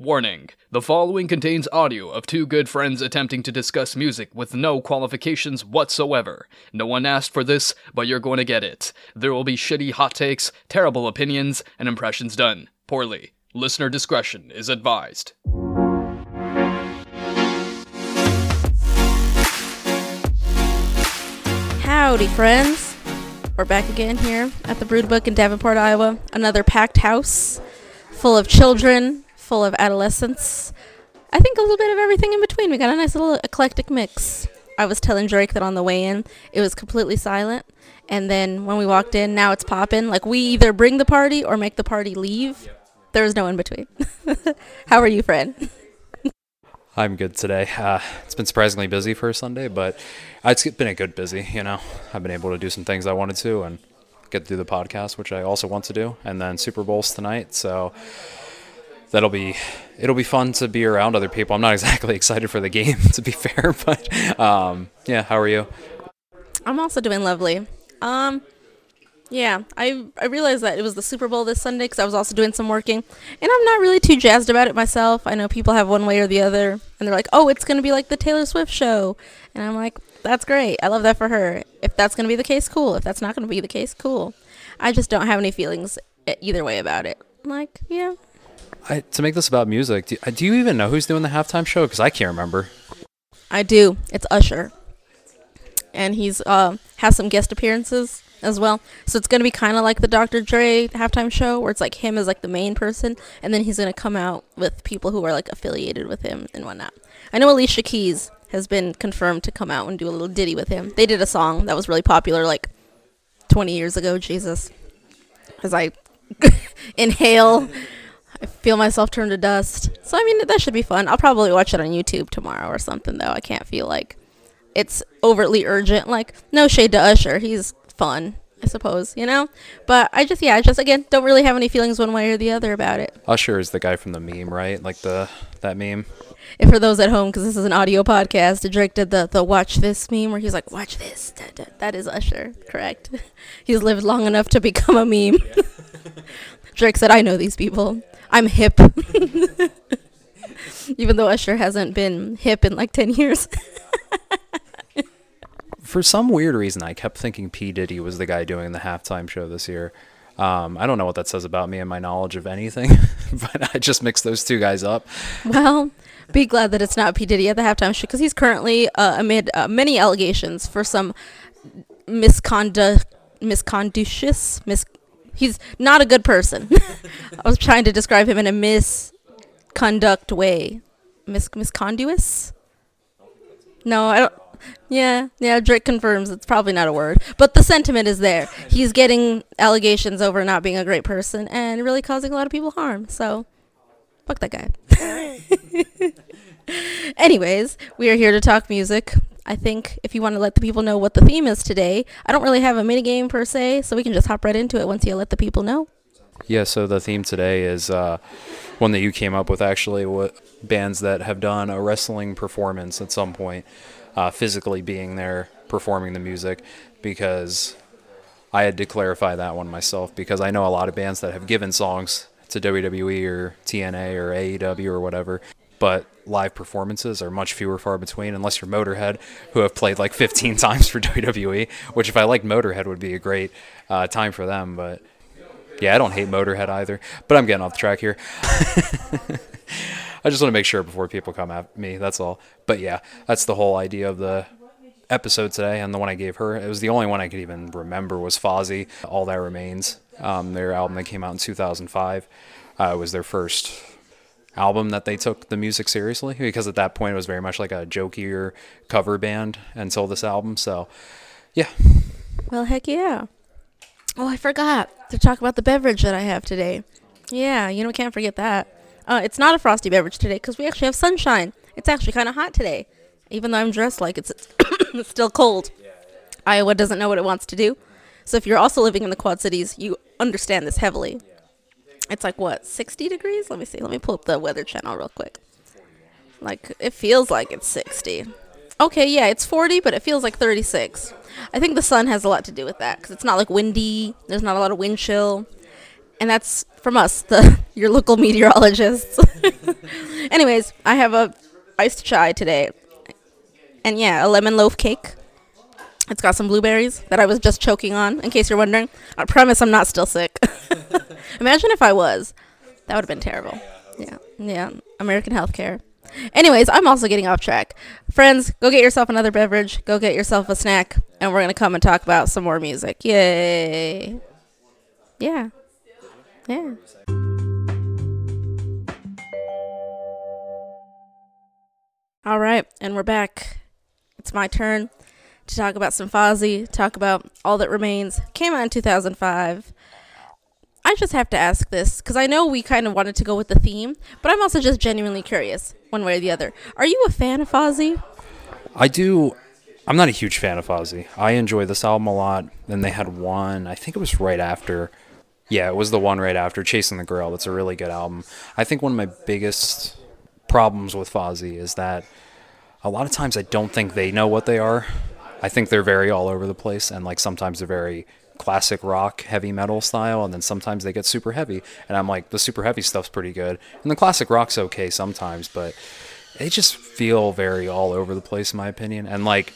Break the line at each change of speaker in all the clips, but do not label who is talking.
Warning the following contains audio of two good friends attempting to discuss music with no qualifications whatsoever. No one asked for this, but you're going to get it. There will be shitty hot takes, terrible opinions, and impressions done poorly. Listener discretion is advised.
Howdy, friends. We're back again here at the Brood Book in Davenport, Iowa. Another packed house full of children, full of adolescents. I think a little bit of everything in between. We got a nice little eclectic mix. I was telling Drake that on the way in, it was completely silent. And then when we walked in, now it's popping. Like we either bring the party or make the party leave. There was no in between. How are you, friend?
I'm good today. Uh, it's been surprisingly busy for a Sunday, but it's been a good busy. You know, I've been able to do some things I wanted to and get to do the podcast, which I also want to do, and then Super Bowl's tonight. So that'll be it'll be fun to be around other people. I'm not exactly excited for the game, to be fair, but um, yeah. How are you?
I'm also doing lovely. Um, yeah, I I realized that it was the Super Bowl this Sunday because I was also doing some working, and I'm not really too jazzed about it myself. I know people have one way or the other, and they're like, "Oh, it's gonna be like the Taylor Swift show," and I'm like, "That's great. I love that for her. If that's gonna be the case, cool. If that's not gonna be the case, cool." I just don't have any feelings e- either way about it. I'm like, yeah,
I, to make this about music, do, uh, do you even know who's doing the halftime show? Because I can't remember.
I do. It's Usher, and he's uh, has some guest appearances as well. So it's gonna be kind of like the Dr. Dre halftime show, where it's like him as like the main person, and then he's gonna come out with people who are like affiliated with him and whatnot. I know Alicia Keys has been confirmed to come out and do a little ditty with him. They did a song that was really popular like 20 years ago. Jesus, as I inhale. I feel myself turn to dust. So I mean that should be fun. I'll probably watch it on YouTube tomorrow or something though. I can't feel like it's overtly urgent. Like no shade to Usher, he's fun, I suppose, you know. But I just yeah, I just again don't really have any feelings one way or the other about it.
Usher is the guy from the meme, right? Like the that meme.
And for those at home, because this is an audio podcast, Drake did the the watch this meme where he's like, watch this. That, that, that is Usher, correct? he's lived long enough to become a meme. Drake said, I know these people. I'm hip. Even though Usher hasn't been hip in like 10 years.
For some weird reason, I kept thinking P Diddy was the guy doing the halftime show this year. Um, I don't know what that says about me and my knowledge of anything, but I just mixed those two guys up.
well, be glad that it's not P. Diddy at the halftime show because he's currently uh, amid uh, many allegations for some misconduct, misconducious, mis. He's not a good person. I was trying to describe him in a misconduct way. Mis misconduous? No, I don't. Yeah, yeah. Drake confirms it's probably not a word, but the sentiment is there. He's getting allegations over not being a great person and really causing a lot of people harm. So, fuck that guy. Anyways, we are here to talk music. I think if you want to let the people know what the theme is today, I don't really have a mini game per se, so we can just hop right into it once you let the people know.
Yeah, so the theme today is uh, one that you came up with actually. What bands that have done a wrestling performance at some point, uh, physically being there performing the music, because I had to clarify that one myself because I know a lot of bands that have given songs to WWE or TNA or AEW or whatever, but live performances are much fewer far between unless you're Motorhead, who have played like 15 times for WWE. Which, if I liked Motorhead, would be a great uh, time for them, but. Yeah, I don't hate Motorhead either, but I'm getting off the track here. I just want to make sure before people come at me. That's all. But yeah, that's the whole idea of the episode today, and the one I gave her. It was the only one I could even remember was Fozzy. All that remains. Um, their album that came out in 2005. Uh, was their first album that they took the music seriously because at that point it was very much like a jokier cover band until this album. So, yeah.
Well, heck yeah. Oh, I forgot to talk about the beverage that I have today. Yeah, you know, we can't forget that. Uh, it's not a frosty beverage today because we actually have sunshine. It's actually kind of hot today, even though I'm dressed like it's, it's still cold. Iowa doesn't know what it wants to do. So if you're also living in the Quad Cities, you understand this heavily. It's like what, 60 degrees? Let me see. Let me pull up the weather channel real quick. Like it feels like it's 60. Okay, yeah, it's 40, but it feels like 36. I think the sun has a lot to do with that because it's not like windy. There's not a lot of wind chill. and that's from us, the your local meteorologists. Anyways, I have a iced chai today, and yeah, a lemon loaf cake. It's got some blueberries that I was just choking on. In case you're wondering, I promise I'm not still sick. Imagine if I was. That would have been terrible. Yeah, yeah. American healthcare. Anyways, I'm also getting off track. Friends, go get yourself another beverage. Go get yourself a snack, and we're gonna come and talk about some more music. Yay! Yeah, yeah. All right, and we're back. It's my turn to talk about some Fozzy, talk about All That Remains. Came out in 2005. I just have to ask this because I know we kind of wanted to go with the theme, but I'm also just genuinely curious, one way or the other. Are you a fan of Fozzy?
I do. I'm not a huge fan of Fozzy. I enjoy this album a lot. Then they had one, I think it was right after. Yeah, it was the one right after Chasing the Girl. That's a really good album. I think one of my biggest problems with Fozzy is that a lot of times I don't think they know what they are. I think they're very all over the place, and like sometimes they're very classic rock, heavy metal style, and then sometimes they get super heavy. And I'm like, the super heavy stuff's pretty good, and the classic rock's okay sometimes, but they just feel very all over the place, in my opinion. And like,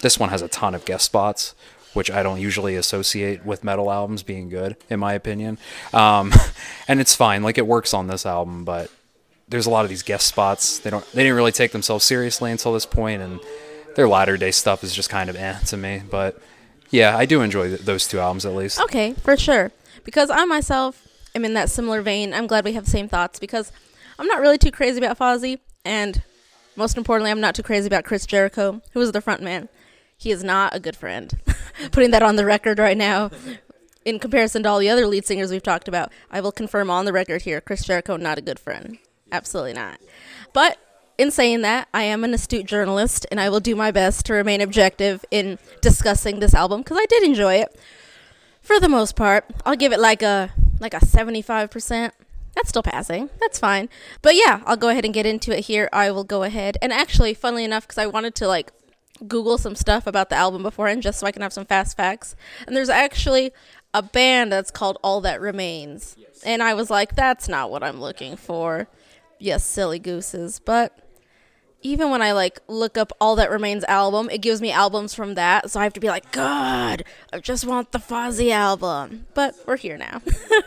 this one has a ton of guest spots, which I don't usually associate with metal albums being good, in my opinion. Um, and it's fine, like it works on this album, but there's a lot of these guest spots. They don't, they didn't really take themselves seriously until this point, and their latter day stuff is just kind of eh to me. But yeah, I do enjoy th- those two albums at least.
Okay, for sure. Because I myself am in that similar vein. I'm glad we have the same thoughts because I'm not really too crazy about Fozzy, and most importantly, I'm not too crazy about Chris Jericho, who is the front man. He is not a good friend. Putting that on the record right now. In comparison to all the other lead singers we've talked about, I will confirm on the record here Chris Jericho, not a good friend. Absolutely not. But in saying that, I am an astute journalist and I will do my best to remain objective in discussing this album because I did enjoy it. For the most part, I'll give it like a like a 75%. That's still passing. That's fine. But yeah, I'll go ahead and get into it here. I will go ahead. And actually, funnily enough, because I wanted to like Google some stuff about the album beforehand just so I can have some fast facts. And there's actually a band that's called All That Remains. And I was like, that's not what I'm looking for. Yes, silly gooses. But even when I like look up All That Remains album, it gives me albums from that. So I have to be like, God, I just want the Fozzy album. But we're here now.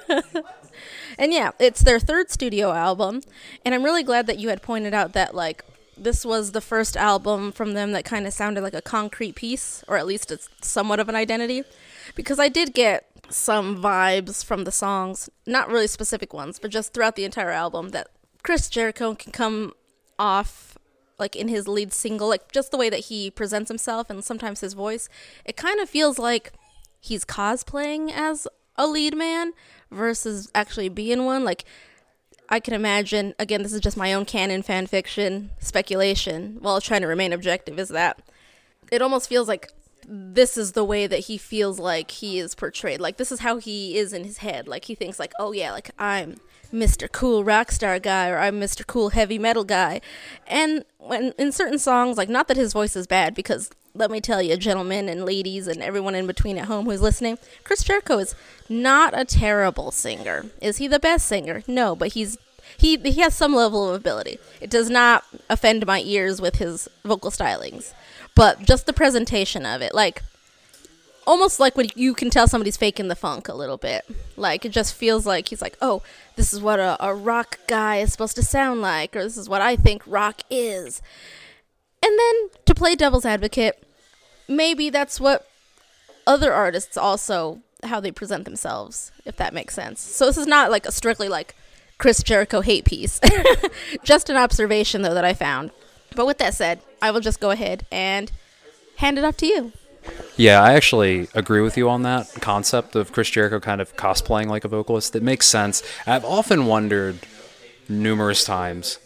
and yeah, it's their third studio album. And I'm really glad that you had pointed out that like this was the first album from them that kind of sounded like a concrete piece, or at least it's somewhat of an identity. Because I did get some vibes from the songs, not really specific ones, but just throughout the entire album that Chris Jericho can come off like in his lead single, like just the way that he presents himself and sometimes his voice, it kind of feels like he's cosplaying as a lead man versus actually being one. Like I can imagine, again, this is just my own canon fan fiction speculation while trying to remain objective, is that it almost feels like this is the way that he feels like he is portrayed. Like this is how he is in his head. Like he thinks like, "Oh yeah, like I'm Mr. Cool rock star guy or I'm Mr. Cool heavy metal guy." And when in certain songs, like not that his voice is bad because let me tell you, gentlemen and ladies and everyone in between at home who's listening, Chris Jericho is not a terrible singer. Is he the best singer? No, but he's he he has some level of ability. It does not offend my ears with his vocal stylings, but just the presentation of it, like almost like when you can tell somebody's faking the funk a little bit. Like it just feels like he's like, oh, this is what a, a rock guy is supposed to sound like, or this is what I think rock is. And then to play devil's advocate, maybe that's what other artists also how they present themselves, if that makes sense. So this is not like a strictly like Chris Jericho hate piece. just an observation though that I found. But with that said, I will just go ahead and hand it off to you.
Yeah, I actually agree with you on that concept of Chris Jericho kind of cosplaying like a vocalist. It makes sense. I've often wondered numerous times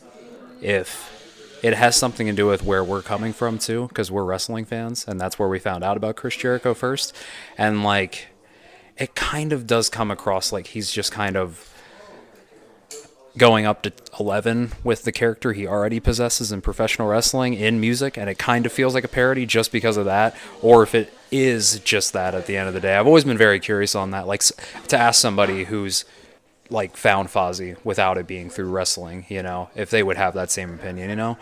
if it has something to do with where we're coming from too, because we're wrestling fans, and that's where we found out about Chris Jericho first. And like, it kind of does come across like he's just kind of going up to 11 with the character he already possesses in professional wrestling in music, and it kind of feels like a parody just because of that, or if it is just that at the end of the day. I've always been very curious on that, like to ask somebody who's like found Fozzy without it being through wrestling, you know, if they would have that same opinion, you know.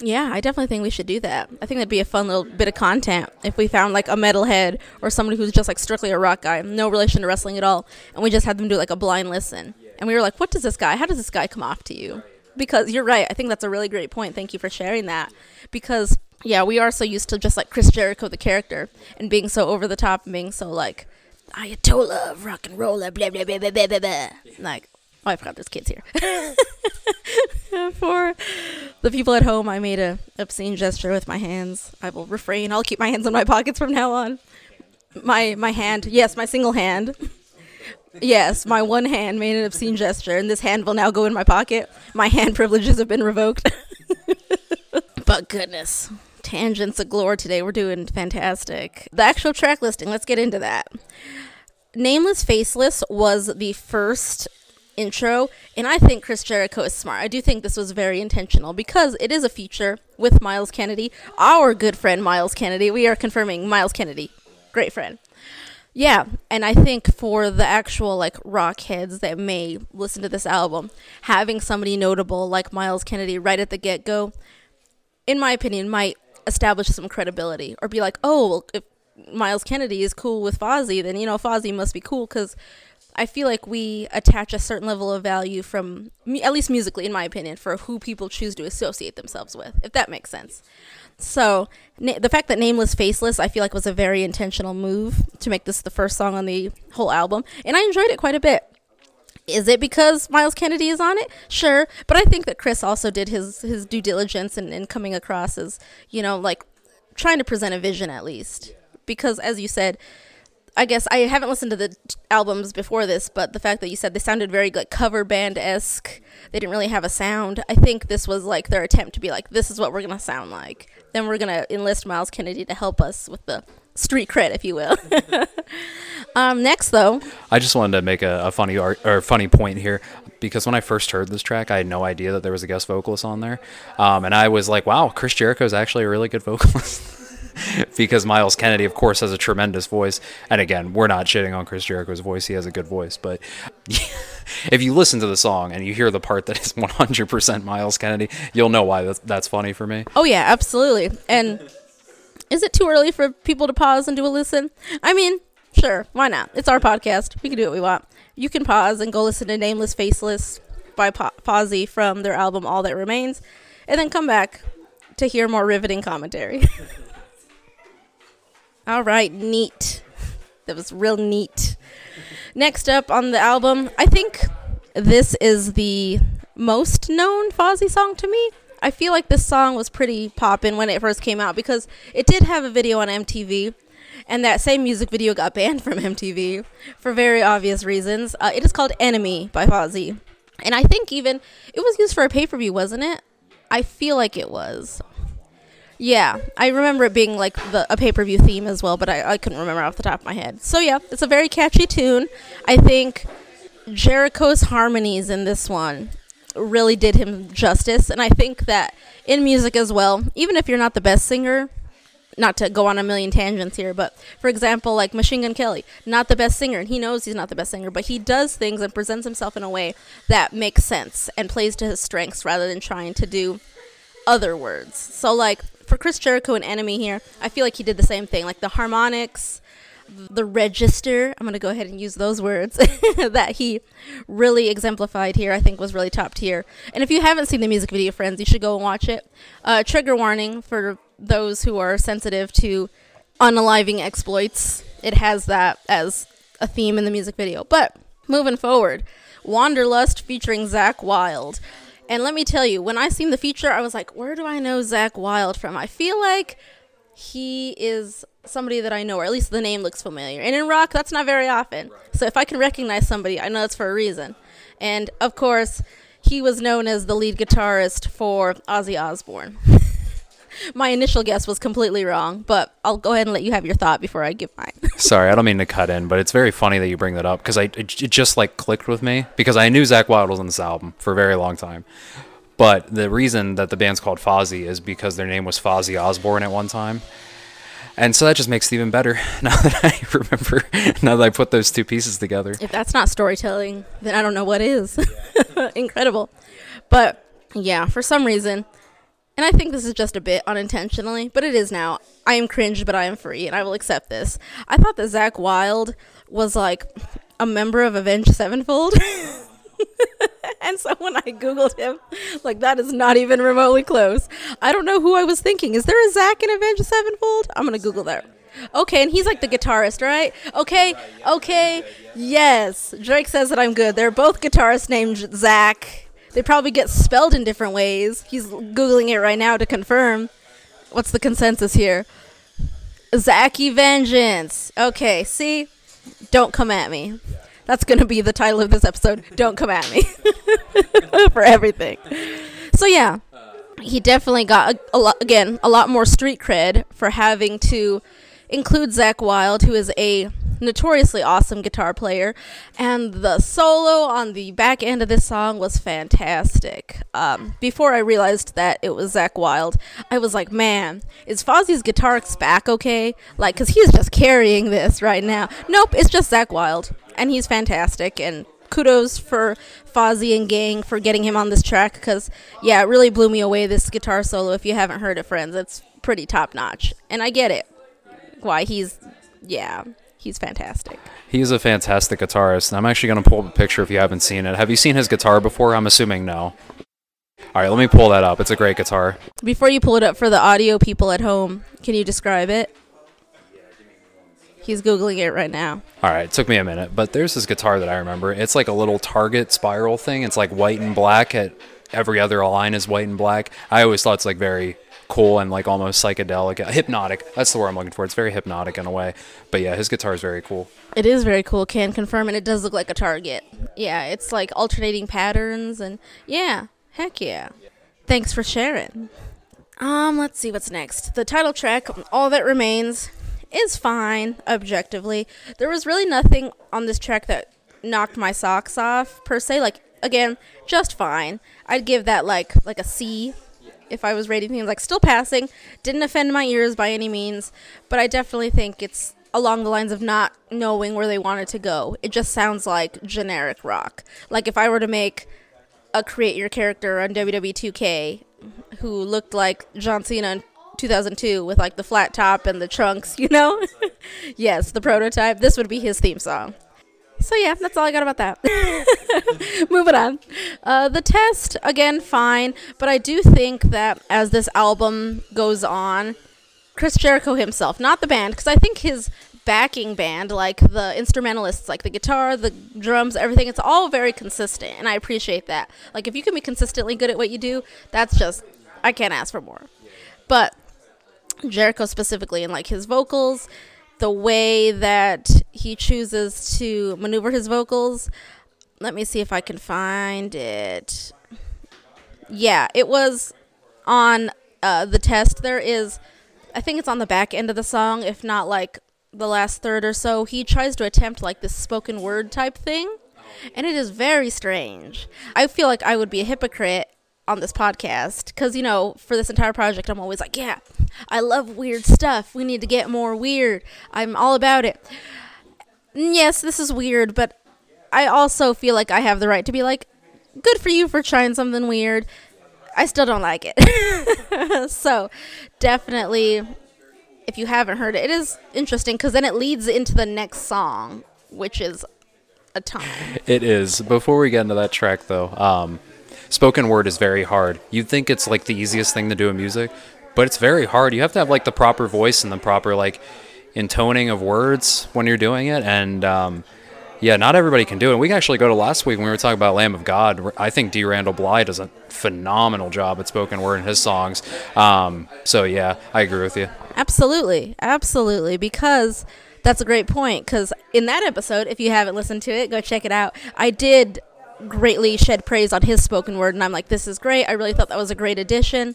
Yeah, I definitely think we should do that. I think that'd be a fun little bit of content if we found like a metalhead or somebody who's just like strictly a rock guy, no relation to wrestling at all, and we just had them do like a blind listen. And we were like, what does this guy, how does this guy come off to you? Because you're right. I think that's a really great point. Thank you for sharing that. Because, yeah, we are so used to just like Chris Jericho, the character, and being so over the top and being so like, Ayatollah of rock and roll, blah, blah, blah, blah, blah, blah, blah. Like, oh, I forgot there's kids here. For the people at home, I made a obscene gesture with my hands. I will refrain. I'll keep my hands in my pockets from now on. My my hand, yes, my single hand. Yes, my one hand made an obscene gesture, and this hand will now go in my pocket. My hand privileges have been revoked. but goodness, tangents of galore today. We're doing fantastic. The actual track listing, let's get into that. Nameless Faceless was the first intro, and I think Chris Jericho is smart. I do think this was very intentional because it is a feature with Myles Kennedy, our good friend Myles Kennedy. We are confirming Myles Kennedy, great friend. Yeah, and I think for the actual like rock heads that may listen to this album, having somebody notable like Myles Kennedy right at the get go, in my opinion, might establish some credibility or be like, oh, well, if Myles Kennedy is cool with Fozzy, then you know Fozzy must be cool because I feel like we attach a certain level of value from, at least musically, in my opinion, for who people choose to associate themselves with, if that makes sense. So na- the fact that Nameless Faceless, I feel like was a very intentional move to make this the first song on the whole album, and I enjoyed it quite a bit. Is it because Myles Kennedy is on it? Sure, but I think that Chris also did his his due diligence in, in coming across as you know like trying to present a vision at least. Because as you said, I guess I haven't listened to the t- albums before this, but the fact that you said they sounded very like cover band esque, they didn't really have a sound. I think this was like their attempt to be like, this is what we're gonna sound like. Then we're gonna enlist Myles Kennedy to help us with the street cred, if you will. um, next though,
I just wanted to make a, a funny art, or funny point here because when I first heard this track, I had no idea that there was a guest vocalist on there, um, and I was like, "Wow, Chris Jericho is actually a really good vocalist." because Myles Kennedy, of course, has a tremendous voice, and again, we're not shitting on Chris Jericho's voice; he has a good voice. But if you listen to the song and you hear the part that is 100% Miles Kennedy, you'll know why that's, that's funny for me.
Oh yeah, absolutely. And is it too early for people to pause and do a listen? I mean, sure, why not? It's our podcast. We can do what we want. You can pause and go listen to Nameless Faceless by po- Fozzy from their album All That Remains, and then come back to hear more riveting commentary. All right, neat. That was real neat. Next up on the album, I think this is the most known Fozzy song to me. I feel like this song was pretty poppin' when it first came out because it did have a video on MTV, and that same music video got banned from MTV for very obvious reasons. Uh, it is called Enemy by Fozzy. And I think even it was used for a pay per view, wasn't it? I feel like it was. Yeah, I remember it being like the a pay per view theme as well, but I, I couldn't remember off the top of my head. So yeah, it's a very catchy tune. I think Jericho's harmonies in this one really did him justice, and I think that in music as well, even if you're not the best singer, not to go on a million tangents here, but for example, like Machine Gun Kelly, not the best singer, and he knows he's not the best singer, but he does things and presents himself in a way that makes sense and plays to his strengths rather than trying to do other words. So like for Chris Jericho and Enemy here, I feel like he did the same thing. Like the harmonics, the register, I'm going to go ahead and use those words that he really exemplified here, I think was really top tier. And if you haven't seen the music video, friends, you should go and watch it. Uh, trigger warning for those who are sensitive to unaliving exploits. It has that as a theme in the music video. But moving forward, Wanderlust featuring Zakk Wylde. And let me tell you, when I seen the feature, I was like, where do I know Zakk Wylde from? I feel like he is somebody that I know, or at least the name looks familiar. And in rock, that's not very often. So if I can recognize somebody, I know it's for a reason. And of course, he was known as the lead guitarist for Ozzy Osbourne. My initial guess was completely wrong, but I'll go ahead and let you have your thought before I give mine.
Sorry, I don't mean to cut in, but it's very funny that you bring that up because I it, it just like clicked with me because I knew Zakk Wylde was on this album for a very long time. But the reason that the band's called Fozzy is because their name was Fozzy Osbourne at one time. And so that just makes it even better now that I remember, now that I put those two pieces together.
if that's not storytelling, then I don't know what is. Incredible. But yeah, for some reason, and I think this is just a bit unintentionally, but it is now. I am cringed, but I am free, and I will accept this. I thought that Zakk Wylde was like a member of Avenged Sevenfold. and so when I Googled him, like that is not even remotely close. I don't know who I was thinking. Is there a Zach in Avenged Sevenfold? I'm gonna Google that. Okay, and he's like the guitarist, right? Okay, okay, yes. Drake says that I'm good. They're both guitarists named Zach. They probably get spelled in different ways. He's googling it right now to confirm. What's the consensus here? Zacky Vengeance. Okay, see? Don't come at me. That's going to be the title of this episode. Don't come at me for everything. So yeah, he definitely got a, a again a lot more street cred for having to include Zakk Wylde, who is a notoriously awesome guitar player, and the solo on the back end of this song was fantastic. Um, before I realized that it was Zakk Wylde, I was like, man, is Fozzy's guitar back okay? Like, cause he's just carrying this right now. Nope, it's just Zakk Wylde, and he's fantastic, and kudos for Fozzy and gang for getting him on this track because yeah it really blew me away this guitar solo if you haven't heard it friends it's pretty top notch and i get it why he's yeah he's fantastic
He's a fantastic guitarist. and I'm actually going to pull up a picture if you haven't seen it. Have you seen his guitar before? I'm assuming no. All right, let me pull that up. It's a great guitar.
before you pull it up for the audio people at home can you describe it he's googling it right now
All right, it took me a minute, but there's this guitar that I remember. It's like a little target spiral thing. It's like white and black. At every other line is white and black. I always thought it's like very cool and like almost psychedelic, hypnotic. That's the word I'm looking for. It's very hypnotic in a way. But yeah, his guitar is very cool.
It is very cool, can confirm, and it does look like a target. Yeah, it's like alternating patterns, and yeah, heck yeah. Thanks for sharing. Um, let's see what's next. The title track, All That Remains, is fine, objectively. There was really nothing on this track that knocked my socks off, per se. Like, again, just fine. I'd give that like like a C if I was rating things like still passing. Didn't offend my ears by any means, but I definitely think it's along the lines of not knowing where they wanted to go. It just sounds like generic rock. Like if I were to make a create your character on WWE 2K who looked like John Cena in 2002 with like the flat top and the trunks, you know? yes, the prototype. This would be his theme song. So yeah, that's all I got about that. Moving on. Uh, the test again, fine, but I do think that as this album goes on, Chris Jericho himself, not the band, because I think his backing band, like the instrumentalists, like the guitar, the drums, everything, it's all very consistent, and I appreciate that. Like if you can be consistently good at what you do, that's just I can't ask for more. But Jericho specifically, and like his vocals, the way that he chooses to maneuver his vocals. Let me see if I can find it. Yeah, it was on uh, the test. There is, I think it's on the back end of the song, if not like the last third or so. He tries to attempt like this spoken word type thing, and it is very strange. I feel like I would be a hypocrite on this podcast because you know for this entire project i'm always like yeah i love weird stuff we need to get more weird i'm all about it yes this is weird but i also feel like i have the right to be like good for you for trying something weird i still don't like it so definitely if you haven't heard it it is interesting because then it leads into the next song which is a ton
It is. Before we get into that track, though, um, spoken word is very hard. You'd think it's like the easiest thing to do in music, but it's very hard. You have to have like the proper voice and the proper like intoning of words when you're doing it, and um, yeah, not everybody can do it. We actually go to last week when we were talking about Lamb of God. I think D. Randall Blythe does a phenomenal job at spoken word in his songs. Um, so yeah, I agree with you.
Absolutely, absolutely. Because that's a great point. Because in that episode, if you haven't listened to it, go check it out. I did greatly shed praise on his spoken word, and I'm like, this is great. I really thought that was a great addition.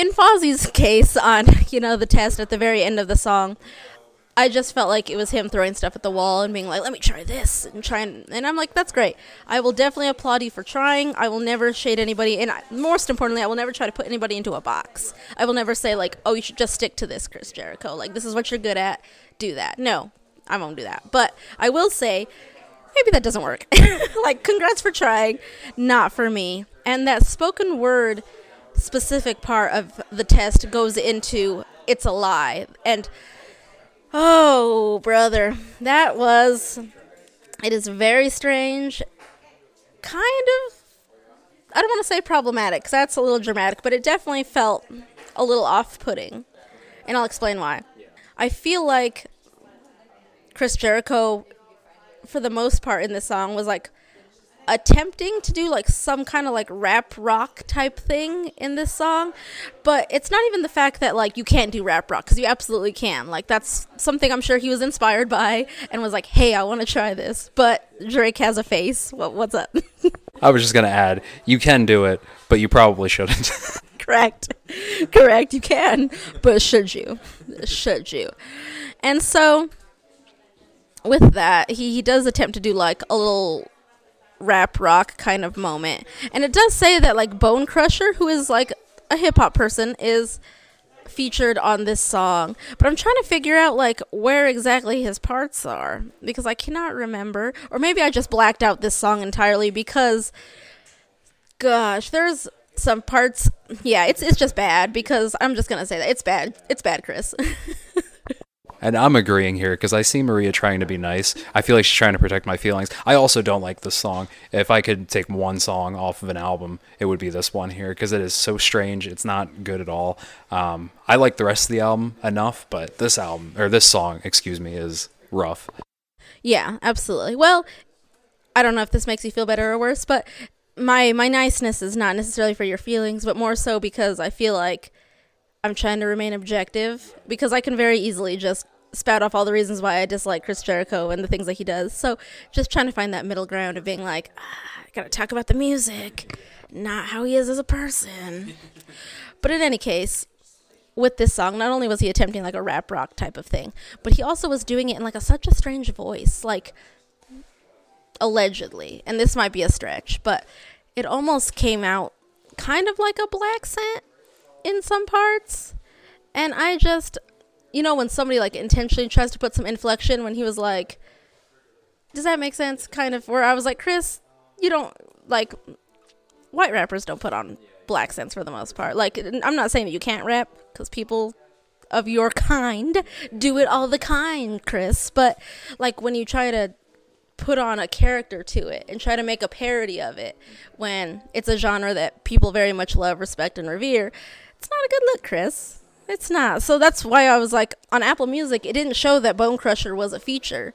In Fozzy's case on, you know, the test at the very end of the song, I just felt like it was him throwing stuff at the wall and being like, "Let me try this," and trying. And I'm like, "That's great. I will definitely applaud you for trying. I will never shade anybody, and I, most importantly, I will never try to put anybody into a box. I will never say like, "Oh, you should just stick to this, Chris Jericho. Like this is what you're good at. Do that." No, I won't do that. But I will say, maybe that doesn't work. like, congrats for trying. Not for me. And that spoken word specific part of the test goes into it's a lie and Oh, brother, that was. It is very strange. Kind of. I don't want to say problematic, because that's a little dramatic, but it definitely felt a little off putting. And I'll explain why. I feel like Chris Jericho, for the most part in this song, was like attempting to do like some kind of like rap rock type thing in this song but it's not even the fact that like you can't do rap rock because you absolutely can. Like that's something i'm sure he was inspired by and was like hey i want to try this. But drake has a face. What, what's up?
I was just gonna add, you can do it, but you probably shouldn't.
correct. Correct you can but should you? Should you? And so with that he, he does attempt to do like a little rap rock kind of moment. And it does say that like Bone Crusher, who is like a hip hop person, is featured on this song. But I'm trying to figure out like where exactly his parts are because I cannot remember. Or maybe I just blacked out this song entirely because gosh, there's some parts yeah, it's it's just bad because I'm just going to say that it's bad. It's bad, Chris.
and I'm agreeing here because I see Maria trying to be nice. I feel like she's trying to protect my feelings. I also don't like this song. If I could take one song off of an album, it would be this one here because it is so strange. It's not good at all. Um, I like the rest of the album enough, but this album or this song, excuse me, is rough.
Yeah, absolutely. Well, I don't know if this makes you feel better or worse, but my my niceness is not necessarily for your feelings, but more so because I feel like I'm trying to remain objective because I can very easily just spout off all the reasons why I dislike Chris Jericho and the things that he does. So just trying to find that middle ground of being like, ah, I gotta talk about the music, not how he is as a person. but in any case, with this song, not only was he attempting like a rap rock type of thing, but he also was doing it in like a such a strange voice, like allegedly, and this might be a stretch, but it almost came out kind of like a black scent in some parts. And I just, you know, when somebody like intentionally tries to put some inflection when he was like, does that make sense? Kind of where I was like, Chris, you don't like white rappers don't put on black sense for the most part. Like, I'm not saying that you can't rap because people of your kind do it all the kind, Chris. But like when you try to put on a character to it and try to make a parody of it when it's a genre that people very much love, respect, and revere, it's not a good look, Chris. It's not. So that's why I was like, on Apple Music, it didn't show that Bone Crusher was a feature.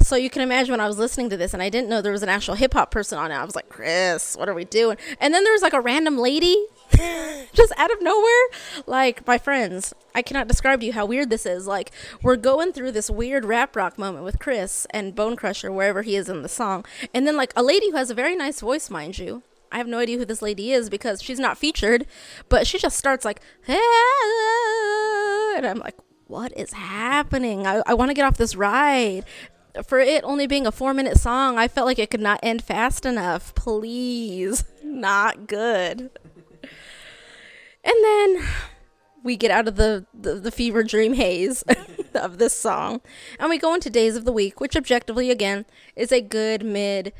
So you can imagine when I was listening to this and I didn't know there was an actual hip hop person on it. I was like, Chris, what are we doing? And then there was like a random lady just out of nowhere. Like, my friends, I cannot describe to you how weird this is. Like, we're going through this weird rap rock moment with Chris and Bone Crusher, wherever he is in the song. And then, like, a lady who has a very nice voice, mind you. I have no idea who this lady is because she's not featured, but she just starts like, and I'm like, what is happening? I, I want to get off this ride for it only being a four minute song, I felt like it could not end fast enough. Please. Not good. And then we get out of the, the, the fever dream haze of this song and we go into Days of the Week, which objectively, again, is a good mid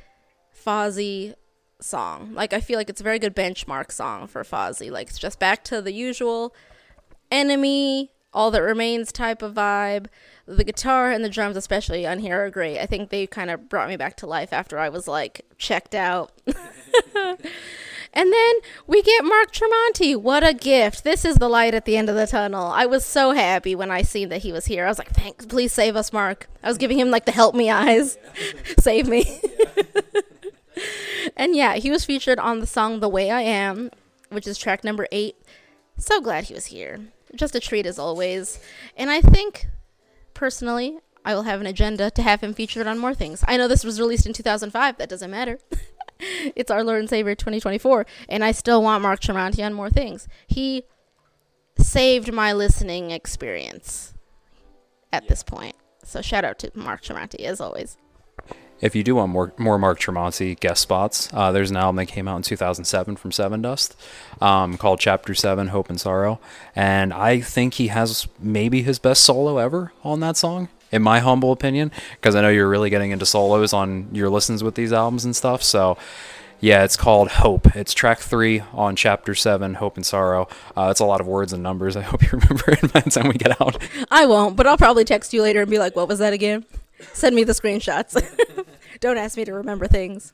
Fozzy song. Like, I feel like it's a very good benchmark song for Fozzy. Like, it's just back to the usual enemy, all that remains type of vibe. The guitar and the drums especially on here are great i think they kind of brought me back to life after i was like checked out. And then we get mark tremonti. What a gift. This is the light at the end of the tunnel. I was so happy when i seen that he was here. I was like thanks please save us mark. I was giving him like the help me eyes. Save me and yeah he was featured on the song the way i am which is track number eight so glad he was here just a treat as always and i think personally, I will have an agenda to have him featured on more things. I know this was released in 2005. That doesn't matter. it's our Lord and Savior 2024, and I still want Mark Tremonti on more things. He saved my listening experience at this point. So shout out to Mark Tremonti as always.
If you do want more more Mark Tremonti guest spots, uh, there's an album that came out in 2007 from Sevendust um, called Chapter Seven: Hope and Sorrow, and I think he has maybe his best solo ever on that song, in my humble opinion, because I know you're really getting into solos on your listens with these albums and stuff. So, yeah, it's called Hope. It's track three on Chapter Seven: Hope and Sorrow. Uh, it's a lot of words and numbers. I hope you remember it by the time we get out.
I won't, but I'll probably text you later and be like, "What was that again?" Send me the screenshots. Don't ask me to remember things.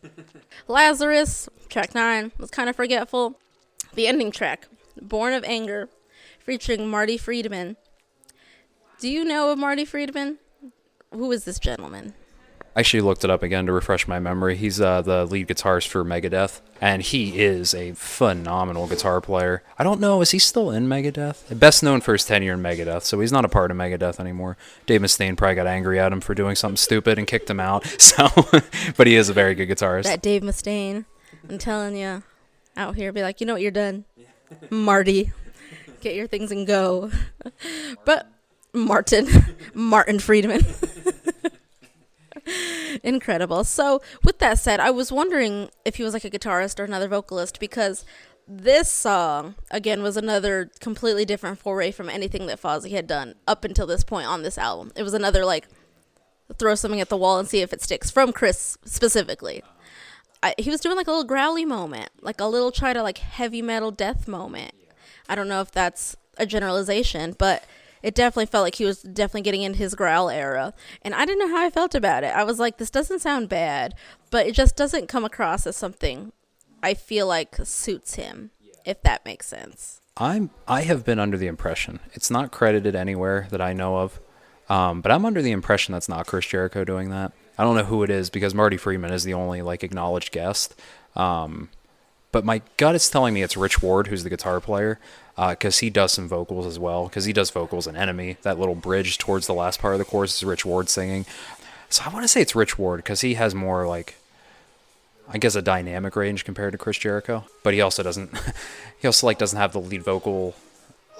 Lazarus, track 9, was kind of forgetful. The ending track, Born of Anger, featuring Marty Friedman. Do you know of Marty Friedman? Who is this gentleman?
Actually looked it up again to refresh my memory. He's uh, the lead guitarist for Megadeth, and he is a phenomenal guitar player. I don't know, is he still in Megadeth? Best known for his tenure in Megadeth, so he's not a part of Megadeth anymore. Dave Mustaine probably got angry at him for doing something stupid and kicked him out. So, but he is a very good guitarist.
That Dave Mustaine, I'm telling you, out here, be like, you know what, you're done, Marty. Get your things and go. but Martin, Martin Friedman. Incredible. So, with that said, I was wondering if he was like a guitarist or another vocalist because this song, again, was another completely different foray from anything that Fozzy had done up until this point on this album. It was another, like, throw something at the wall and see if it sticks from Chris specifically. I, he was doing like a little growly moment, like a little try to like heavy metal death moment. I don't know if that's a generalization, but it definitely felt like he was definitely getting in his growl era. And I didn't know how I felt about it. I was like, this doesn't sound bad, but it just doesn't come across as something I feel like suits him, if that makes sense.
I'm I have been under the impression it's not credited anywhere that I know of, um, but I'm under the impression that's not Chris Jericho doing that. I don't know who it is because Marty Friedman is the only like acknowledged guest. Um, but my gut is telling me it's Rich Ward who's the guitar player because uh, he does some vocals as well because he does vocals in Enemy. That little bridge towards the last part of the chorus is Rich Ward singing. So I want to say it's Rich Ward because he has more like I guess a dynamic range compared to Chris Jericho, but he also doesn't he also like doesn't have the lead vocal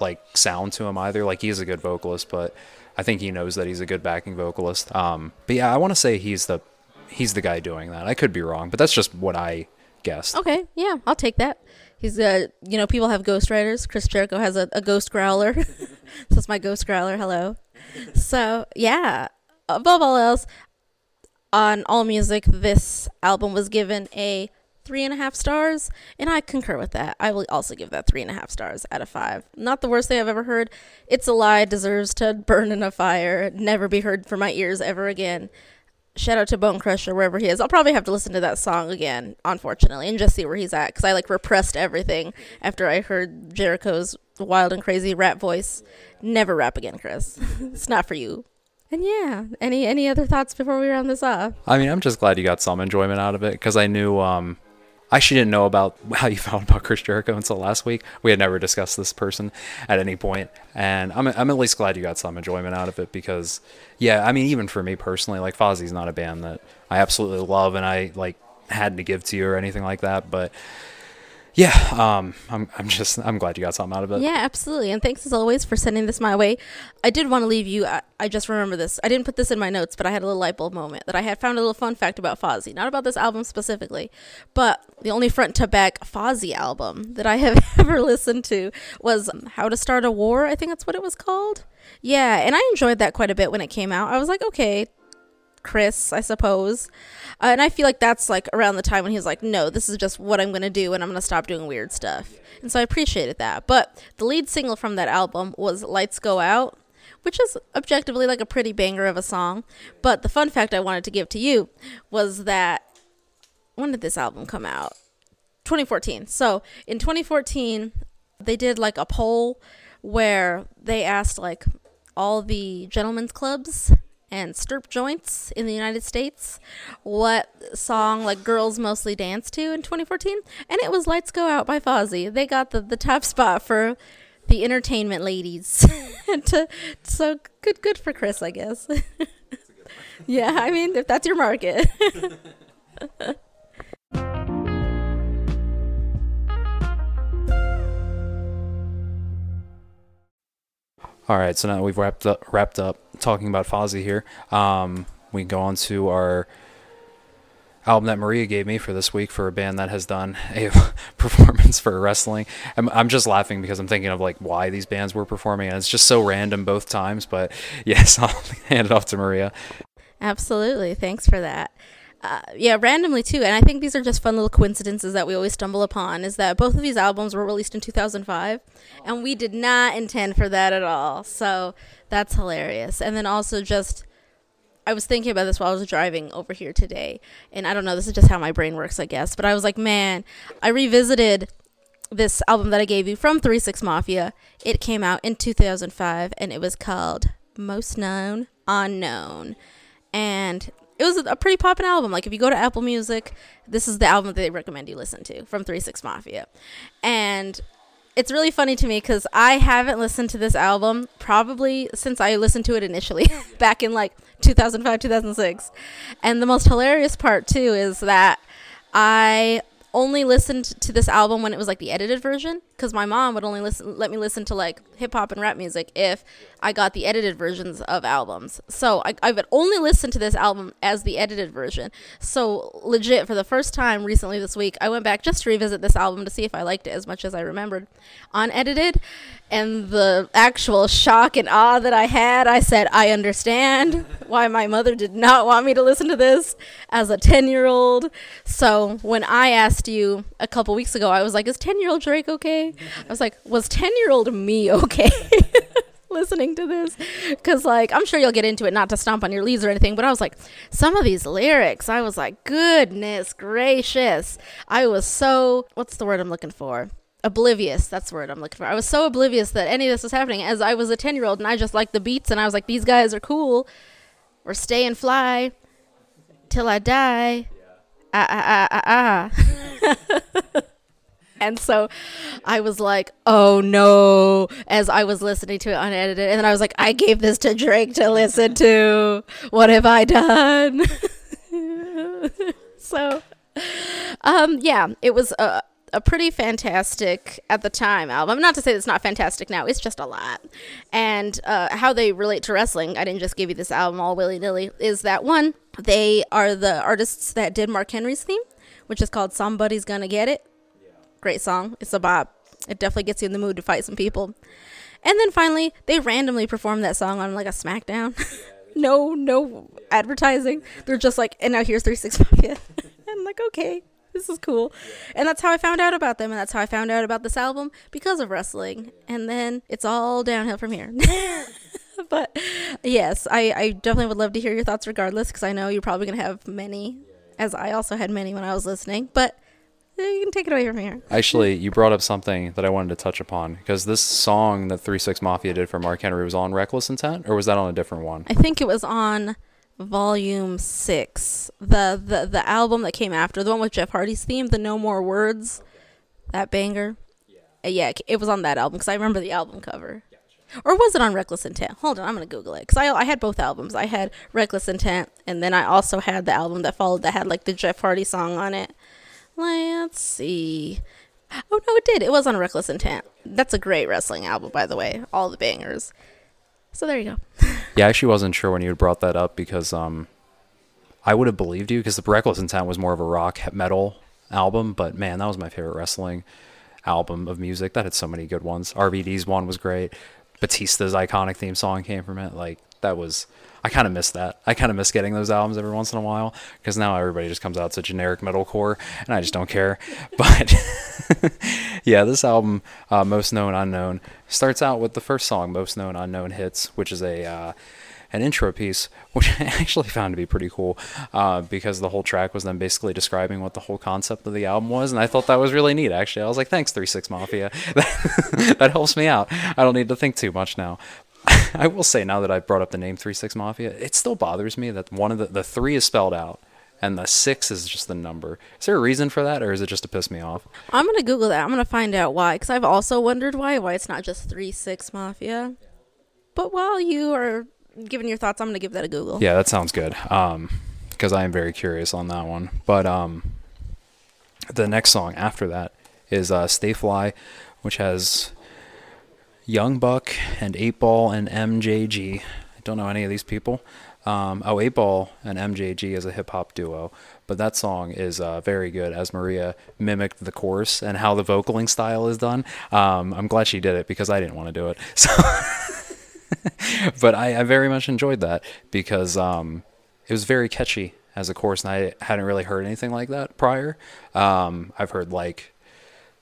like sound to him either. Like he's a good vocalist, but I think he knows that he's a good backing vocalist. Um, but yeah, I want to say he's the he's the guy doing that. I could be wrong, but that's just what I guessed.
Okay, yeah, I'll take that. He's uh, you know, people have ghost ghostwriters. Chris Jericho has a, a ghost growler. so it's my ghost growler. Hello. So yeah, above all else, on All Music, this album was given a three and a half stars, and I concur with that. I will also give that three and a half stars out of five. Not the worst thing I've ever heard. It's a lie, deserves to burn in a fire, never be heard from my ears ever again. Shout out to Bone Crusher wherever he is. I'll probably have to listen to that song again, unfortunately, and just see where he's at because I like repressed everything after I heard Jericho's wild and crazy rap voice. Never rap again, Chris. it's not for you. And yeah, any any other thoughts before we round this off?
I mean, I'm just glad you got some enjoyment out of it because I knew um, I actually didn't know about how you found about Chris Jericho until last week. We had never discussed this person at any point, and I'm I'm at least glad you got some enjoyment out of it because, yeah, I mean, even for me personally, like Fozzy's not a band that I absolutely love and I like had to give to you or anything like that, but yeah, um, I'm, I'm just, I'm glad you got something out of it.
Yeah, absolutely. And thanks as always for sending this my way. I did want to leave you, I, I just remember this. I didn't put this in my notes, but I had a little light bulb moment that I had found a little fun fact about Fozzy. Not about this album specifically, but the only front to back Fozzy album that I have ever listened to was How to Start a War. I think that's what it was called. Yeah, and I enjoyed that quite a bit when it came out. I was like, okay, Chris, I suppose. Uh, and I feel like that's like around the time when he was like, no, this is just what I'm going to do and I'm going to stop doing weird stuff. And so I appreciated that. But the lead single from that album was Lights Go Out, which is objectively like a pretty banger of a song. But the fun fact I wanted to give to you was that when did this album come out? 2014. So in 2014, they did like a poll where they asked like all the gentlemen's clubs and stirp joints in the United States what song like girls mostly dance to in 2014 and it was Lights Go Out by Fozzy. They got the the top spot for the entertainment ladies. to, so good good for Chris, I guess. yeah, I mean if that's your market.
All right, so now we've wrapped up wrapped up talking about Fozzy here. Um, we go on to our album that Maria gave me for this week for a band that has done a performance for wrestling. I'm, I'm just laughing because I'm thinking of like why these bands were performing, and it's just so random both times. But yes, I'll hand it off to Maria.
Absolutely. Thanks for that. Uh, yeah, randomly too, and I think these are just fun little coincidences that we always stumble upon. Is that both of these albums were released in 2005, and we did not intend for that at all. So that's hilarious. And then also just, I was thinking about this while I was driving over here today, and I don't know, this is just how my brain works, I guess. But I was like, man, I revisited this album that I gave you from Three Six Mafia. It came out in 2005, and it was called Most Known Unknown, and it was a pretty poppin' album. Like if you go to Apple Music, this is the album that they recommend you listen to from Three Six Mafia, and it's really funny to me because I haven't listened to this album probably since I listened to it initially back in like 2005 2006, and the most hilarious part too is that I only listened to this album when it was like the edited version because my mom would only listen let me listen to like hip hop and rap music if I got the edited versions of albums. So I, I would only listen to this album as the edited version. So legit for the first time recently this week, I went back just to revisit this album to see if I liked it as much as I remembered unedited. And the actual shock and awe that I had, I said, I understand why my mother did not want me to listen to this as a 10 year old. So when I asked you a couple weeks ago, I was like, is 10 year old Drake okay? I was like, was 10 year old me okay? listening to this? Because like i'm sure you'll get into it not to stomp on your leaves or anything but i was like some of these lyrics i was like goodness gracious. I was so what's the word i'm looking for? Oblivious that's the word i'm looking for. I was so oblivious that any of this was happening as i was a 10 year old and i just liked the beats and i was like these guys are cool. Or stay and fly till i die. Ah ah ah ah ah And so I was like, oh no, as I was listening to it unedited. And then I was like, I gave this to Drake to listen to. What have I done? so, um, yeah, it was a, a pretty fantastic at the time album. Not to say it's not fantastic now, it's just a lot. And uh, how they relate to wrestling, I didn't just give you this album all willy nilly, is that one, they are the artists that did Mark Henry's theme, which is called Somebody's Gonna Get It Great song. It's a bop. It definitely gets you in the mood to fight some people. And then finally, they randomly performed that song on like a SmackDown. no, no advertising. They're just like, and now here's 365. I'm like, okay, this is cool. And that's how I found out about them. And that's how I found out about this album because of wrestling. And then it's all downhill from here. but yes, I, I definitely would love to hear your thoughts regardless because I know you're probably going to have many, as I also had many when I was listening. But you can take it away from here.
Actually, you brought up something that I wanted to touch upon because this song that Three Six Mafia did for Mark Henry was on Wreckless Intent, or was that on a different one?
I think it was on Volume Six, the the the album that came after the one with Jeff Hardy's theme, the No More Words, that banger. Yeah, uh, yeah it was on that album because I remember the album cover. Or was it on Wreckless Intent? Hold on, I'm gonna Google it because I I had both albums. I had Wreckless Intent, and then I also had the album that followed that had like the Jeff Hardy song on it. Let's see. Oh no, it did. It was on Wreckless Intent. That's a great wrestling album, by the way. All the bangers. So there you go.
yeah, I actually wasn't sure when you brought that up because um, I would have believed you because the Wreckless Intent was more of a rock metal album, but man, that was my favorite wrestling album of music. That had so many good ones. RVD's one was great. Batista's iconic theme song came from it. Like that was I kind of miss that. I kind of miss getting those albums every once in a while because now everybody just comes out to generic metalcore, and I just don't care. But yeah, this album, uh, Most Known Unknown, starts out with the first song, Most Known Unknown Hits, which is a uh, an intro piece, which I actually found to be pretty cool uh, because the whole track was them basically describing what the whole concept of the album was, and I thought that was really neat. Actually, I was like, "Thanks, Three Six Mafia. that helps me out. I don't need to think too much now." I will say now that I've brought up the name Three Six Mafia, it still bothers me that one of the the three is spelled out and the six is just the number. Is there a reason for that, or is it just to piss me off?
I'm gonna Google that. I'm gonna find out why, because I've also wondered why why it's not just Three Six Mafia. But while you are giving your thoughts, I'm gonna give that a Google.
Yeah, that sounds good. Um, because I am very curious on that one. But um, the next song after that is uh, "Stay Fly," which has Young Buck and 8 Ball and MJG. I don't know any of these people. Um, oh, 8 Ball and MJG is a hip hop duo, but that song is uh, very good as Maria mimicked the chorus and how the vocaling style is done. Um, I'm glad she did it because I didn't want to do it. So, but I, I very much enjoyed that because um, it was very catchy as a chorus, and I hadn't really heard anything like that prior. Um, I've heard like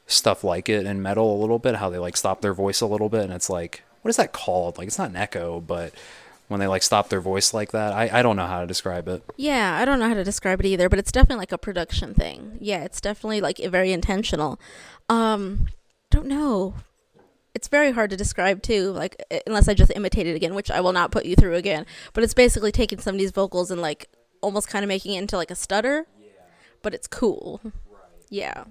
stuff like it in metal a little bit, how they like stop their voice a little bit, and it's like, what is that called? Like, it's not an echo, but when they like stop their voice like that, I, I don't know how to describe it.
Yeah, I don't know how to describe it either, but it's definitely like a production thing. Yeah, it's definitely like very intentional. Um, don't know. It's very hard to describe too, like unless I just imitate it again, which I will not put you through again. But it's basically taking some of these vocals and like almost kind of making it into like a stutter, yeah. but it's cool. Yeah.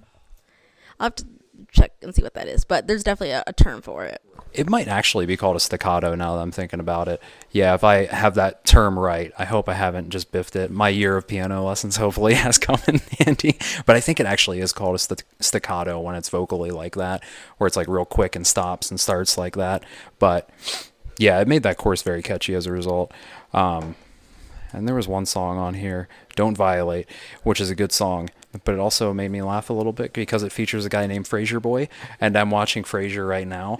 I'll have to check and see what that is, but there's definitely a, a term for it.
It might actually be called a staccato now that I'm thinking about it. Yeah, if I have that term right, I hope I haven't just biffed it. My year of piano lessons hopefully has come in handy, but I think it actually is called a st- staccato when it's vocally like that, where it's like real quick and stops and starts like that. But yeah, it made that chorus very catchy as a result. Um, and there was one song on here, Don't Violate, which is a good song, but it also made me laugh a little bit because it features a guy named Frayser Boy, and I'm watching Frasier right now.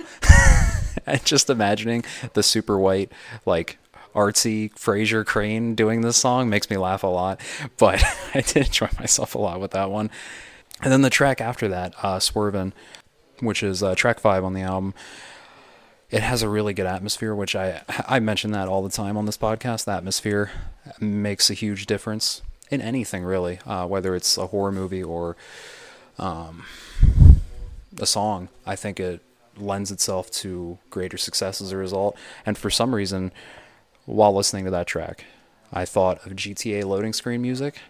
and just imagining the super white, like, artsy Frasier Crane doing this song makes me laugh a lot, but I did enjoy myself a lot with that one. And then the track after that, uh, Swervin', which is uh, track five on the album, it has a really good atmosphere, which I I mention that all the time on this podcast. The atmosphere makes a huge difference in anything really, uh, whether it's a horror movie or um, a song. I think it lends itself to greater success as a result. And for some reason, while listening to that track, I thought of GTA loading screen music.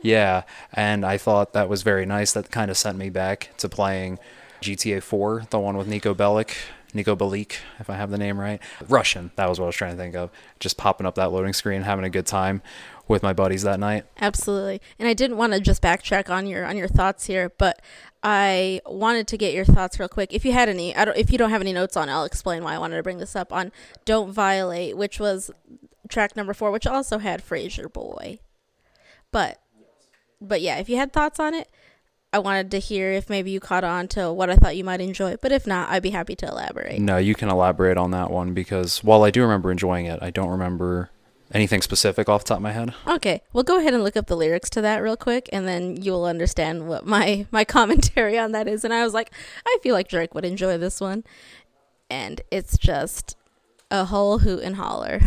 Yeah, and I thought that was very nice. That kind of sent me back to playing GTA 4, the one with Niko Bellic Niko Bellic, if I have the name right. Russian, that was what I was trying to think of. Just popping up that loading screen, having a good time with my buddies that night.
Absolutely. And I didn't want to just backtrack on your on your thoughts here, but I wanted to get your thoughts real quick. If you had any, I don't if you don't have any notes on, I'll explain why I wanted to bring this up on Don't Violate, which was track number 4, which also had Frayser Boy. But but yeah, if you had thoughts on it, I wanted to hear if maybe you caught on to what I thought you might enjoy. But if not, I'd be happy to elaborate.
No, you can elaborate on that one because while I do remember enjoying it, I don't remember anything specific off the top of my head.
Okay, well, go ahead and look up the lyrics to that real quick, and then you'll understand what my my commentary on that is. And I was like, I feel like Drake would enjoy this one, and it's just a whole hoot and holler,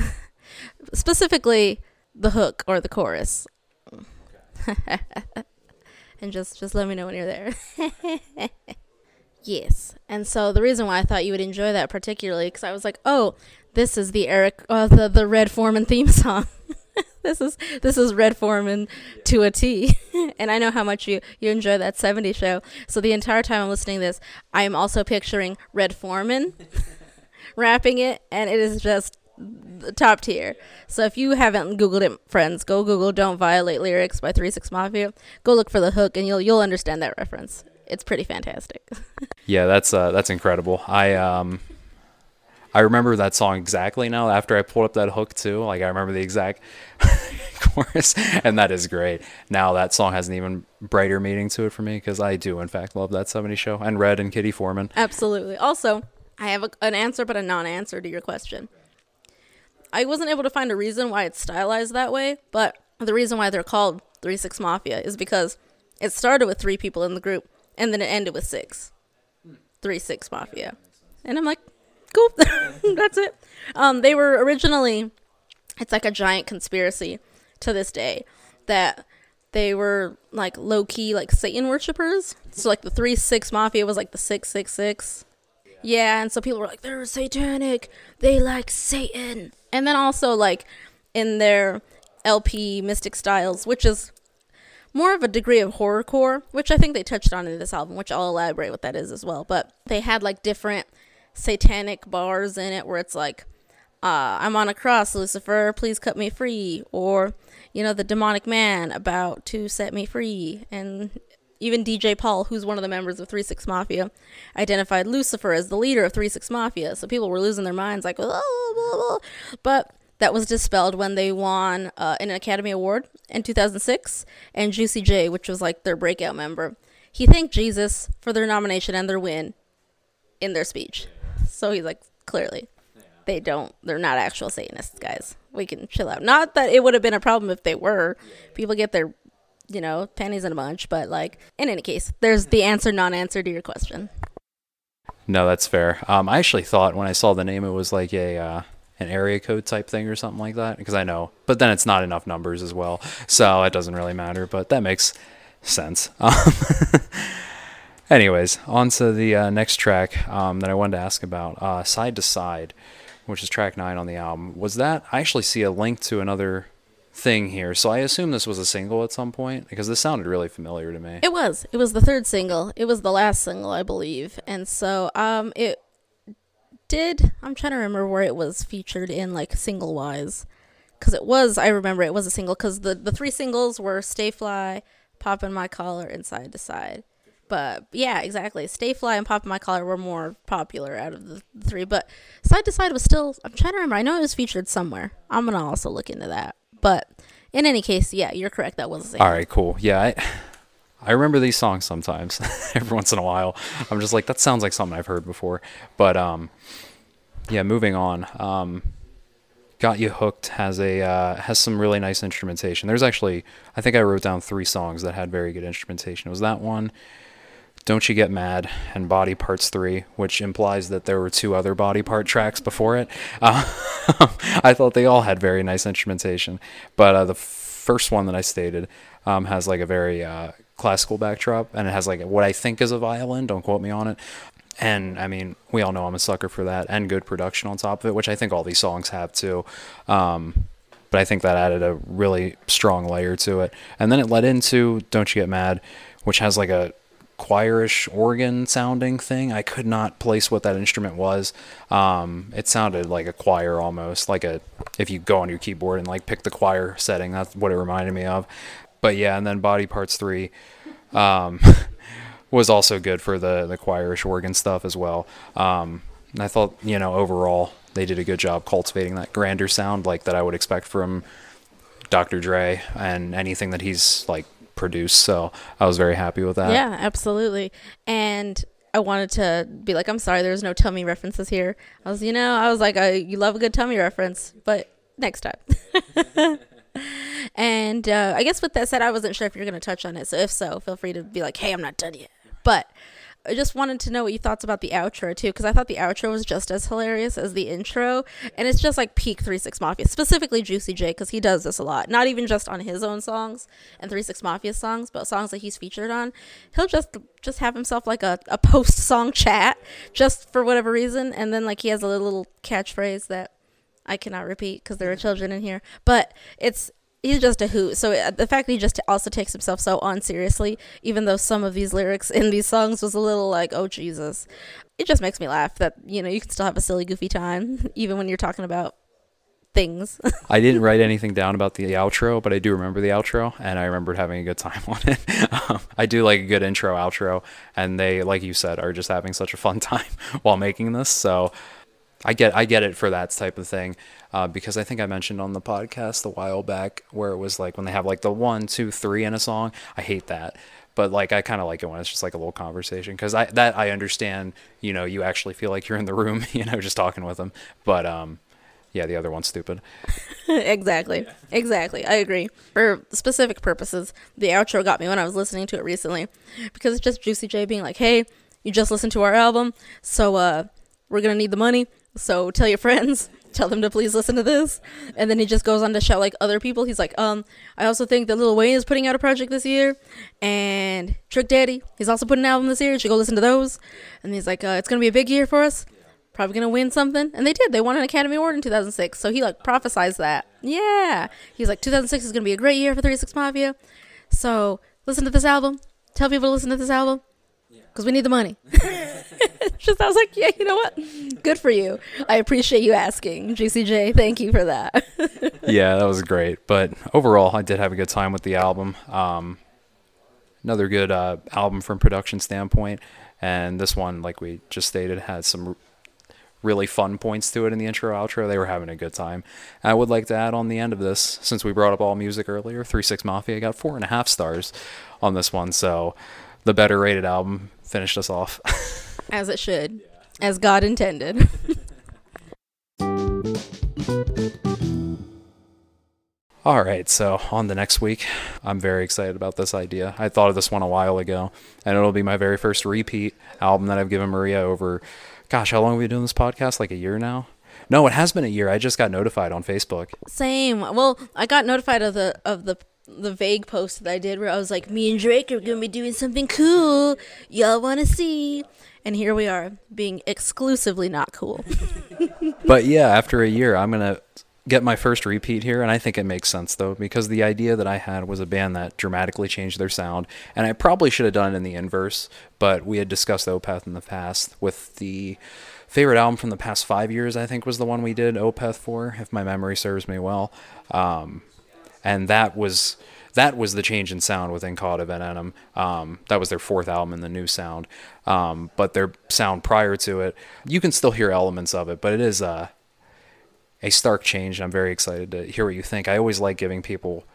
specifically the hook or the chorus. and just just let me know when you're there. yes. And so the reason why I thought you would enjoy that particularly because I was like, "Oh, this is the Eric uh, the the Red Foreman theme song." this is this is Red Foreman to a T. and I know how much you you enjoy that 70s show. So the entire time I'm listening to this, I am also picturing Red Foreman rapping it and it is just top tier. So if you haven't googled it, friends, go Google "Don't Violate" lyrics by Three Six Mafia. Go look for the hook, and you'll you'll understand that reference. It's pretty fantastic.
yeah, that's uh, that's incredible. I um, I remember that song exactly now. After I pulled up that hook too, like I remember the exact chorus, and that is great. Now that song has an even brighter meaning to it for me because I do in fact love that '70s show and Red and Kitty Foreman.
Absolutely. Also, I have a, an answer but a non-answer to your question. I wasn't able to find a reason why it's stylized that way, but the reason why they're called Three Six Mafia is because it started with three people in the group and then it ended with six. Three Six Mafia. And I'm like, cool, that's it. Um, they were originally, it's like a giant conspiracy to this day that they were like low key like Satan worshippers. So like the three six mafia was like the six six six. Yeah, and so people were like, they're satanic. They like Satan and then also like in their LP Mystic Stylez, which is more of a degree of horrorcore, which I think they touched on in this album, which I'll elaborate what that is as well. But they had like different satanic bars in it where it's like, uh, I'm on a cross, Lucifer, please cut me free, or you know, the demonic man about to set me free, and even DJ Paul, who's one of the members of Three Six Mafia, identified Lucifer as the leader of Three Six Mafia. So people were losing their minds, like, oh, blah, blah. but that was dispelled when they won uh, an Academy Award in 2006, and Juicy J, which was like their breakout member, he thanked Jesus for their nomination and their win in their speech. So he's like, clearly, they don't, they're not actual Satanists, guys. We can chill out. Not that it would have been a problem if they were. People get their, you know, panties in a bunch, but like, in any case, there's the answer, non answer to your question.
No, that's fair. Um, I actually thought when I saw the name, it was like a uh, an area code type thing or something like that, because I know. But then it's not enough numbers as well, so it doesn't really matter. But that makes sense. Um, anyways, on to the uh, next track um, that I wanted to ask about, uh, "Side to Side," which is track nine on the album. Was that? I actually see a link to another thing here, so I assume this was a single at some point because this sounded really familiar to me.
It was. It was the third single. It was the last single, I believe. And so, um, it did. I'm trying to remember where it was featured in, like single wise, because it was. I remember it was a single because the the three singles were "Stay Fly," Poppin' My Collar," and "Side to Side." But yeah, exactly. Stay Fly and Poppin' My Collar were more popular out of the three. But Side to Side was still. I'm trying to remember. I know it was featured somewhere. I'm gonna also look into that. But in any case, yeah, you're correct. That was a single.
All right, cool. Yeah, I, I remember these songs sometimes. Every once in a while, I'm just like, that sounds like something I've heard before. But um, yeah, moving on. Um, Got You Hooked has a uh, has some really nice instrumentation. There's actually, I think I wrote down three songs that had very good instrumentation. It was that one, Don't You Get Mad, and Body Parts Three, which implies that there were two other body part tracks before it. Uh, I thought they all had very nice instrumentation, but uh, the first one that I stated um, has like a very uh, classical backdrop, and it has like what I think is a violin. Don't quote me on it. And I mean, we all know I'm a sucker for that, and good production on top of it, which I think all these songs have too. Um, but I think that added a really strong layer to it. And then it led into Don't You Get Mad, which has like a choirish organ sounding thing. I could not place what that instrument was. Um, it sounded like a choir almost, like a if you go on your keyboard and like pick the choir setting. That's what it reminded me of. But yeah, and then Body Parts Three um, was also good for the the choirish organ stuff as well. Um, and I thought you know overall they did a good job cultivating that grander sound like that I would expect from Dr. Dre and anything that he's like produced. So I was very happy with that.
Yeah, absolutely. And I wanted to be like, I'm sorry, there's no tummy references here. I was, you know, I was like, I, you love a good tummy reference, but next time. and uh, I guess with that said, I wasn't sure if you're going to touch on it. So if so, feel free to be like, hey, I'm not done yet. But I just wanted to know what you thoughts about the outro too, because I thought the outro was just as hilarious as the intro, and it's just like peak Three Six Mafia, specifically Juicy J, because he does this a lot. Not even just on his own songs and Three Six Mafia songs, but songs that he's featured on. He'll just just have himself like a, a post song chat, just for whatever reason, and then like he has a little, little catchphrase that I cannot repeat because there are children in here, but it's he's just a hoot. So uh, the fact that he just also takes himself so on seriously, even though some of these lyrics in these songs was a little like, oh Jesus, it just makes me laugh that you know you can still have a silly, goofy time even when you're talking about things.
I didn't write anything down about the outro, but I do remember the outro, and I remembered having a good time on it. um, I do like a good intro, outro, and they, like you said, are just having such a fun time while making this. So I get I get it for that type of thing uh, because I think I mentioned on the podcast a while back where it was like when they have like the one, two, three in a song. I hate that, but like I kind of like it when it's just like a little conversation because I that I understand. You know, you actually feel like you're in the room. You know, just talking with them. But um, yeah, the other one's stupid.
exactly. Exactly. I agree. For specific purposes, the outro got me when I was listening to it recently because it's just Juicy J being like, "Hey, you just listened to our album, so uh, we're gonna need the money." So tell your friends, tell them to please listen to this. And then he just goes on to shout like other people. He's like, um, I also think that Lil Wayne is putting out a project this year, and Trick Daddy, he's also putting an album this year. You should go listen to those. And he's like, uh, it's gonna be a big year for us. Probably gonna win something, and they did. They won an Academy Award in 2006. So he like prophesized that. Yeah, he's like 2006 is gonna be a great year for Three Six Mafia. So listen to this album. Tell people to listen to this album because we need the money. Just I was like, yeah, you know what? Good for you. I appreciate you asking, Juicy J. Thank you for that.
yeah, that was great. But overall, I did have a good time with the album. Um, another good uh, album from production standpoint. And this one, like we just stated, had some r- really fun points to it in the intro outro. They were having a good time. And I would like to add on the end of this, since we brought up all music earlier, Three Six Mafia got four and a half stars on this one. So the better rated album finished us off.
As it should, as God intended.
All right, so on the next week, I'm very excited about this idea. I thought of this one a while ago, and it'll be my very first repeat album that I've given Maria over. Gosh, how long have we been doing this podcast? Like a year now? No, it has been a year. I just got notified on Facebook.
Same. Well, I got notified of the of the the vague post that I did where I was like, "Me and Drake are gonna be doing something cool. Y'all want to see?" And here we are, being exclusively not cool.
But yeah, after a year, I'm gonna get my first repeat here, and I think it makes sense though because the idea that I had was a band that dramatically changed their sound, and I probably should have done it in the inverse, but we had discussed Opeth in the past with the favorite album from the past five years. I think was the one we did Opeth for, if my memory serves me well, um, and that was. That was the change in sound within Cauda Venenum. Um, that was their fourth album in the new sound. Um, but their sound prior to it, you can still hear elements of it, but it is uh, a stark change. I'm very excited to hear what you think. I always like giving people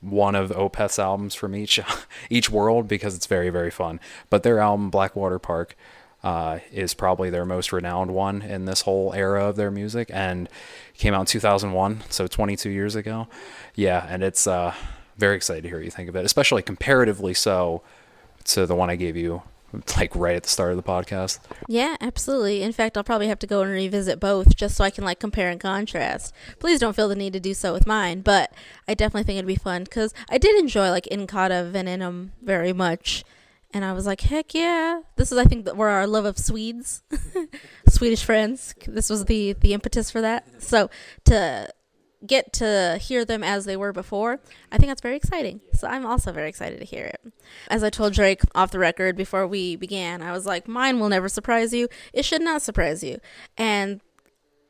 one of Opeth's albums from each each world because it's very very fun. But their album Blackwater Park uh, is probably their most renowned one in this whole era of their music, and came out in 2001, so 22 years ago. Yeah, and it's uh, very excited to hear what you think of it, especially comparatively so to the one I gave you like right at the start of the podcast.
Yeah, absolutely. In fact, I'll probably have to go and revisit both just so I can like compare and contrast. Please don't feel the need to do so with mine, but I definitely think it'd be fun because I did enjoy like In Cauda Venenum very much. And I was like, heck yeah. This is, I think, where our love of Swedes, Swedish friends, this was the, the impetus for that. So to get to hear them as they were before, I think that's very exciting. So I'm also very excited to hear it. As I told Drake off the record before we began, I was like, mine will never surprise you. It should not surprise you. And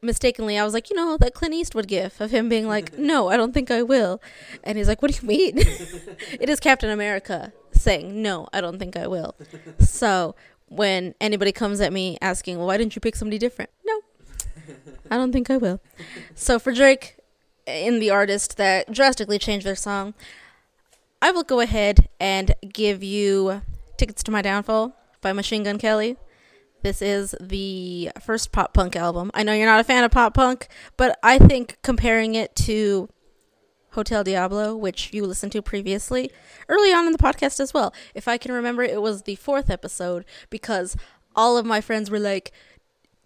mistakenly, I was like, you know, that Clint Eastwood gif of him being like, no, I don't think I will. And he's like, what do you mean? it is Captain America saying, no, I don't think I will. So when anybody comes at me asking, well, why didn't you pick somebody different? No, I don't think I will. So for Drake, in the artist that drastically changed their song, I will go ahead and give you Tickets to My Downfall by Machine Gun Kelly. This is the first pop punk album. I know you're not a fan of pop punk, but I think comparing it to Hotel Diablo, which you listened to previously, early on in the podcast as well. If I can remember, it was the fourth episode because all of my friends were like,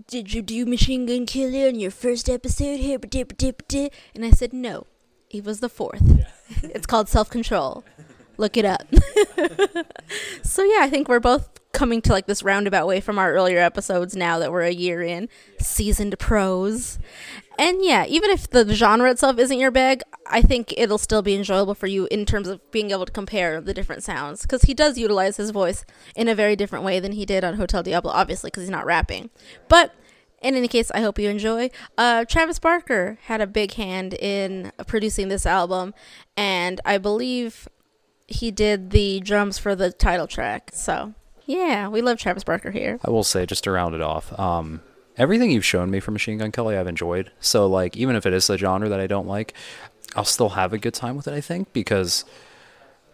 did you do Machine Gun Kelly on your first episode? And I said, no, it was the fourth. Yeah. it's called Self Control. Look it up. so yeah, I think we're both coming to like this roundabout way from our earlier episodes now that we're a year in, seasoned pros. And yeah, even if the genre itself isn't your bag, I think it'll still be enjoyable for you in terms of being able to compare the different sounds. Because he does utilize his voice in a very different way than he did on Hotel Diablo, obviously, because he's not rapping. But in any case, I hope you enjoy. Uh, Travis Barker had a big hand in producing this album, and I believe he did the drums for the title track. So, yeah, we love Travis Barker here.
I will say, just to round it off, um, everything you've shown me from Machine Gun Kelly, I've enjoyed. So, like, even if it is a genre that I don't like, I'll still have a good time with it, I think, because,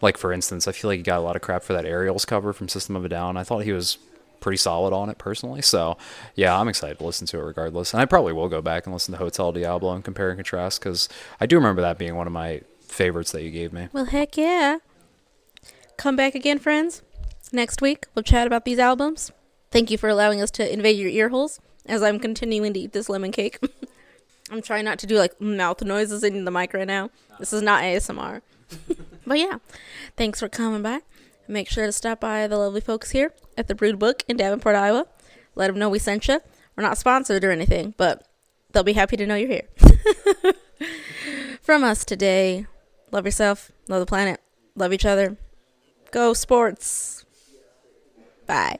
like, for instance, I feel like he got a lot of crap for that Aerials cover from System of a Down. I thought he was pretty solid on it personally. So, yeah, I'm excited to listen to it regardless. And I probably will go back and listen to Hotel Diablo and compare and contrast because I do remember that being one of my favorites that you gave me.
Well, heck yeah. Come back again, friends. Next week, we'll chat about these albums. Thank you for allowing us to invade your ear holes as I'm continuing to eat this lemon cake. I'm trying not to do like mouth noises in the mic right now. This is not ASMR. but yeah, thanks for coming by. Make sure to stop by the lovely folks here at the Brood Book in Davenport, Iowa. Let them know we sent you. We're not sponsored or anything, but they'll be happy to know you're here. From us today, love yourself, love the planet, love each other. Go sports. Bye.